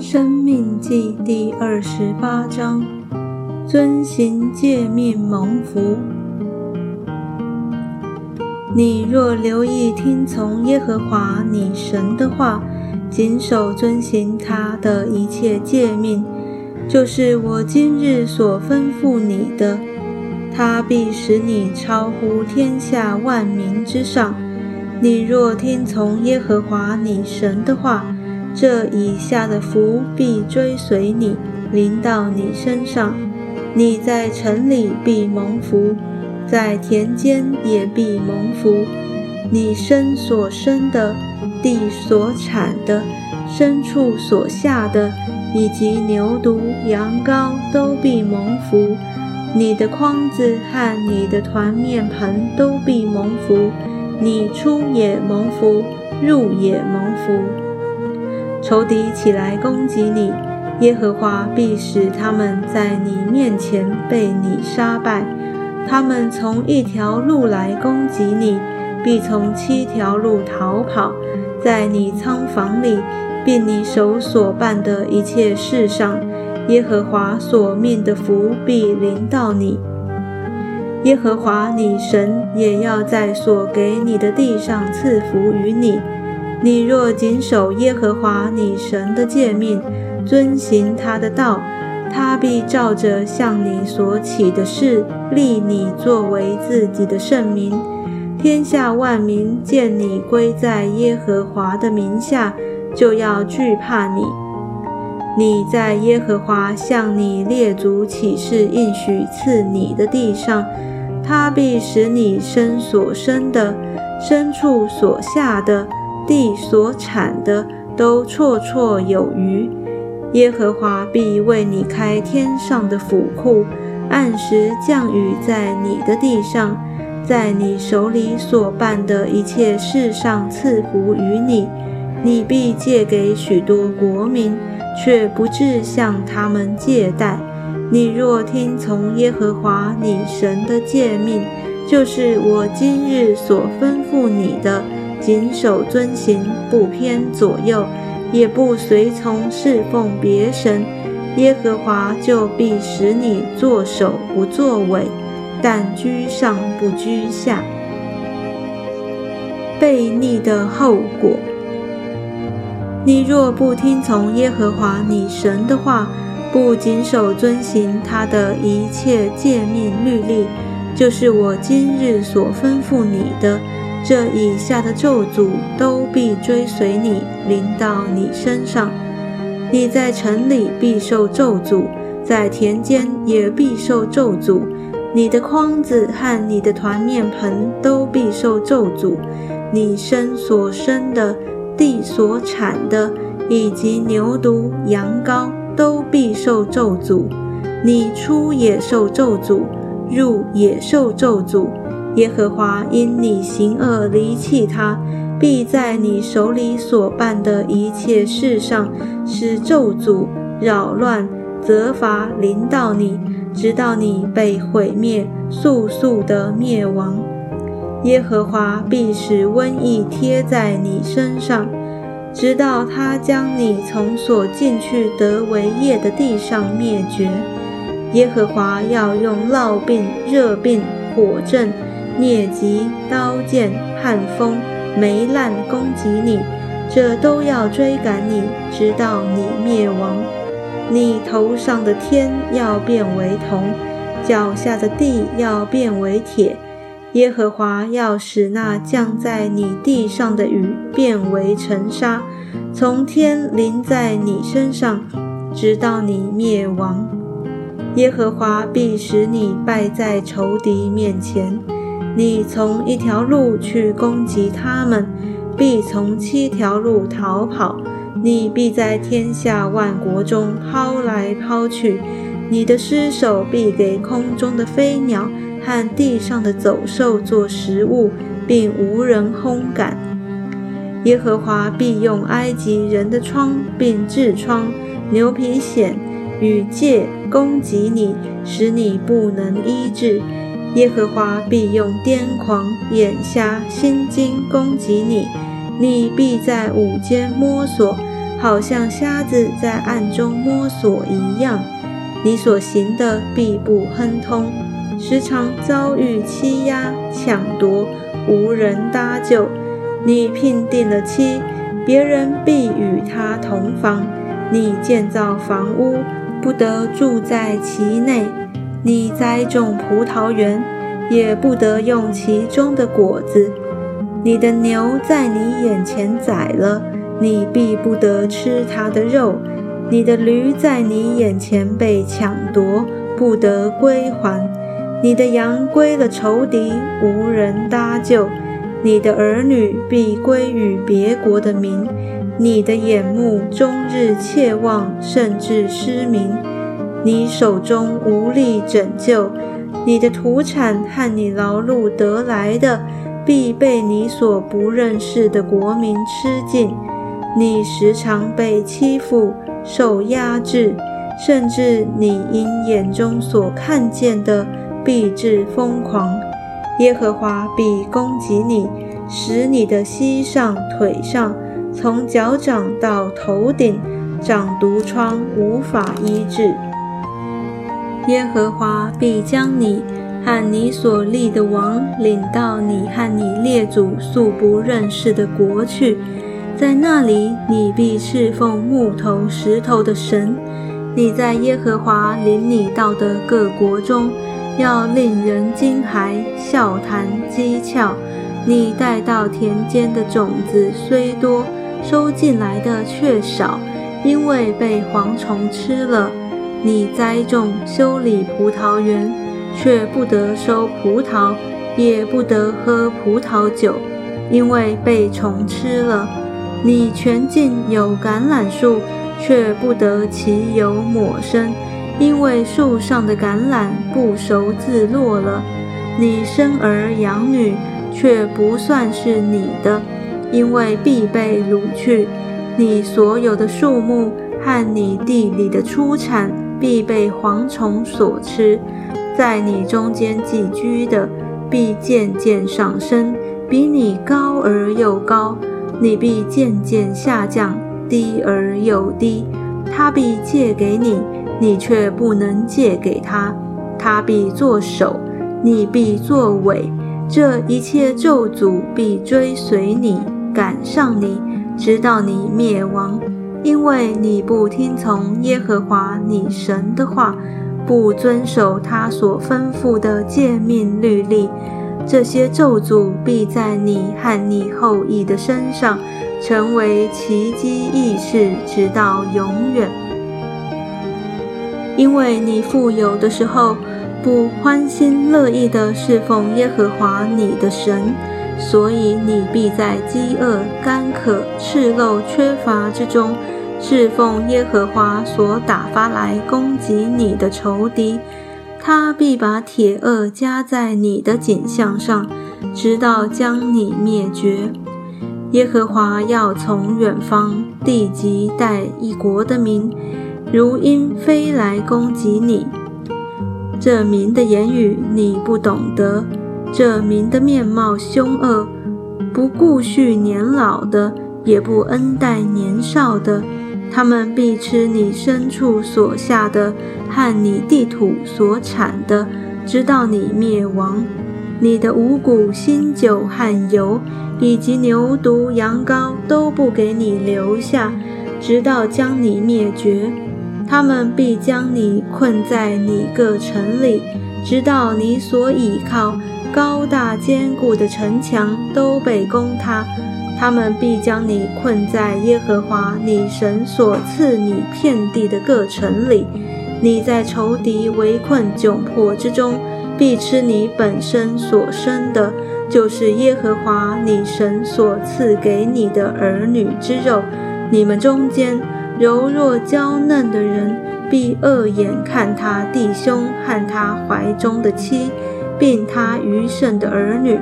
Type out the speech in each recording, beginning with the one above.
生命记第二十八章：遵行诫命蒙福。你若留意听从耶和华你神的话，谨守遵行他的一切诫命，就是我今日所吩咐你的，他必使你超乎天下万民之上。你若听从耶和华你神的话，这以下的福必追随你，临到你身上。你在城里必蒙福，在田间也必蒙福。你身所生的，地所产的，牲畜所下的，以及牛犊、羊羔都必蒙福。你的筐子和你的团面盆都必蒙福。你出也蒙福，入也蒙福。仇敌起来攻击你，耶和华必使他们在你面前被你杀败。他们从一条路来攻击你，必从七条路逃跑。在你仓房里，并你手所办的一切事上，耶和华所命的福必临到你。耶和华你神也要在所给你的地上赐福于你。你若谨守耶和华你神的诫命，遵行他的道，他必照着向你所起的事立你作为自己的圣名。天下万民见你归在耶和华的名下，就要惧怕你。你在耶和华向你列祖起誓应许赐你的地上，他必使你生所生的，牲畜所下的。地所产的都绰绰有余，耶和华必为你开天上的府库，按时降雨在你的地上，在你手里所办的一切事上赐福于你。你必借给许多国民，却不至向他们借贷。你若听从耶和华你神的诫命，就是我今日所吩咐你的。谨守遵行，不偏左右，也不随从侍奉别神，耶和华就必使你作首不作尾，但居上不居下。悖逆的后果。你若不听从耶和华你神的话，不谨守遵行他的一切诫命律例，就是我今日所吩咐你的。这以下的咒诅都必追随你，临到你身上。你在城里必受咒诅，在田间也必受咒诅。你的筐子和你的团面盆都必受咒诅。你身所生的，地所产的，以及牛犊、羊羔都必受咒诅。你出也受咒诅，入也受咒诅。耶和华因你行恶离弃他，必在你手里所办的一切事上使咒诅、扰乱、责罚临到你，直到你被毁灭，速速的灭亡。耶和华必使瘟疫贴在你身上，直到他将你从所进去得为业的地上灭绝。耶和华要用烙病、热病、火症。疟疾、刀剑、旱风、霉烂攻击你，这都要追赶你，直到你灭亡。你头上的天要变为铜，脚下的地要变为铁。耶和华要使那降在你地上的雨变为尘沙，从天淋在你身上，直到你灭亡。耶和华必使你败在仇敌面前。你从一条路去攻击他们，必从七条路逃跑。你必在天下万国中抛来抛去，你的尸首必给空中的飞鸟和地上的走兽做食物，并无人烘干。耶和华必用埃及人的疮，并痔疮、牛皮癣与疥攻击你，使你不能医治。耶和华必用癫狂、眼瞎、心惊攻击你，你必在午间摸索，好像瞎子在暗中摸索一样。你所行的必不亨通，时常遭遇欺压、抢夺，无人搭救。你聘定了妻，别人必与他同房；你建造房屋，不得住在其内；你栽种葡萄园，也不得用其中的果子。你的牛在你眼前宰了，你必不得吃它的肉；你的驴在你眼前被抢夺，不得归还；你的羊归了仇敌，无人搭救。你的儿女必归于别国的民，你的眼目终日切望，甚至失明。你手中无力拯救，你的土产和你劳碌得来的，必被你所不认识的国民吃尽。你时常被欺负，受压制，甚至你因眼中所看见的，必致疯狂。耶和华必攻击你，使你的膝上、腿上，从脚掌到头顶长毒疮，无法医治。耶和华必将你和你所立的王领到你和你列祖素不认识的国去，在那里你必侍奉木头、石头的神。你在耶和华领你到的各国中。要令人惊骇、笑谈、讥诮。你带到田间的种子虽多，收进来的却少，因为被蝗虫吃了。你栽种、修理葡萄园，却不得收葡萄，也不得喝葡萄酒，因为被虫吃了。你全境有橄榄树，却不得其油抹身。因为树上的橄榄不熟自落了，你生儿养女却不算是你的，因为必被掳去。你所有的树木和你地里的出产必被蝗虫所吃，在你中间寄居的必渐渐上升，比你高而又高；你必渐渐下降，低而又低。他必借给你。你却不能借给他，他必作首，你必作尾。这一切咒诅必追随你，赶上你，直到你灭亡，因为你不听从耶和华你神的话，不遵守他所吩咐的诫命律例。这些咒诅必在你和你后裔的身上成为奇迹异事，直到永远。因为你富有的时候，不欢心乐意地侍奉耶和华你的神，所以你必在饥饿、干渴、赤露、缺乏之中侍奉耶和华所打发来攻击你的仇敌。他必把铁轭加在你的颈项上，直到将你灭绝。耶和华要从远方地级带一国的民。如鹰飞来攻击你，这民的言语你不懂得；这民的面貌凶恶，不顾恤年老的，也不恩待年少的。他们必吃你牲畜所下的，和你地土所产的，直到你灭亡。你的五谷、新酒和油，以及牛犊、羊羔，都不给你留下，直到将你灭绝。他们必将你困在你各城里，直到你所倚靠高大坚固的城墙都被攻塌。他们必将你困在耶和华你神所赐你遍地的各城里。你在仇敌围困窘迫之中，必吃你本身所生的，就是耶和华你神所赐给你的儿女之肉。你们中间。柔弱娇嫩的人必恶眼看他弟兄和他怀中的妻，并他余剩的儿女，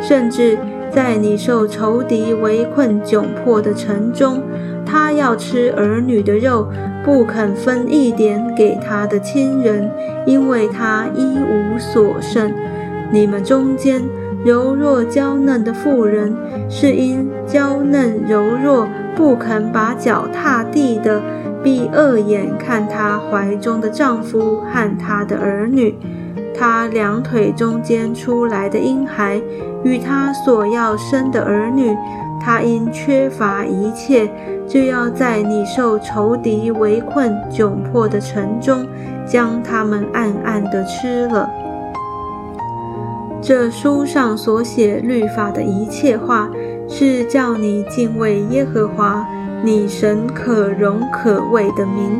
甚至在你受仇敌围困窘迫的城中，他要吃儿女的肉，不肯分一点给他的亲人，因为他一无所剩。你们中间柔弱娇嫩的妇人，是因娇嫩柔弱。不肯把脚踏地的，闭恶眼看她怀中的丈夫和她的儿女，他两腿中间出来的婴孩与他所要生的儿女，他因缺乏一切，就要在你受仇敌围困窘迫的城中，将他们暗暗地吃了。这书上所写律法的一切话，是叫你敬畏耶和华你神可荣可畏的名。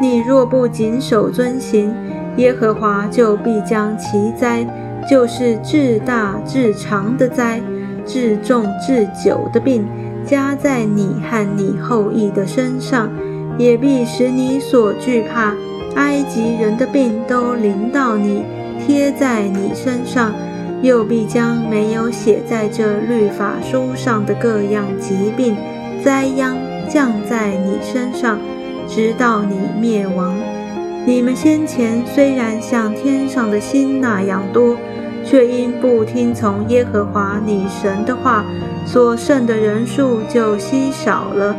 你若不谨守遵行，耶和华就必将其灾，就是至大至长的灾，至重至久的病，加在你和你后裔的身上，也必使你所惧怕埃及人的病都临到你，贴在你身上。又必将没有写在这律法书上的各样疾病、灾殃降在你身上，直到你灭亡。你们先前虽然像天上的星那样多，却因不听从耶和华你神的话，所剩的人数就稀少了。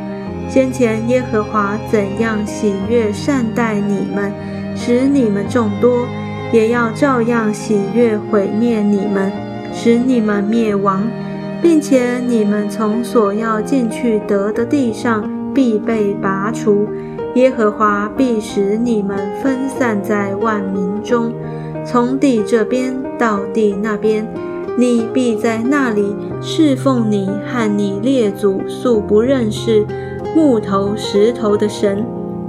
先前耶和华怎样喜悦善待你们，使你们众多。也要照样喜悦毁灭你们，使你们灭亡，并且你们从所要进去得的地上必被拔除。耶和华必使你们分散在万民中，从地这边到地那边，你必在那里侍奉你和你列祖素不认识木头石头的神，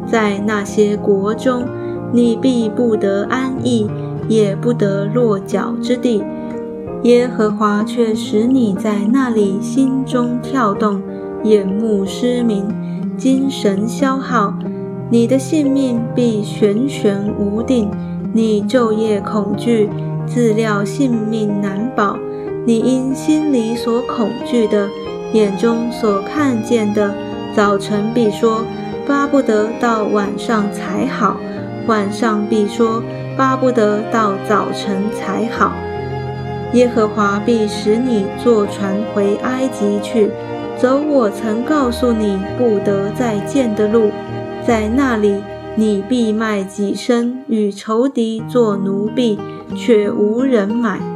在那些国中。你必不得安逸，也不得落脚之地。耶和华却使你在那里心中跳动，眼目失明，精神消耗。你的性命必悬悬无定，你昼夜恐惧，自料性命难保。你因心里所恐惧的，眼中所看见的，早晨必说：巴不得到晚上才好。晚上必说：“巴不得到早晨才好。”耶和华必使你坐船回埃及去，走我曾告诉你不得再见的路。在那里，你必卖己身与仇敌做奴婢，却无人买。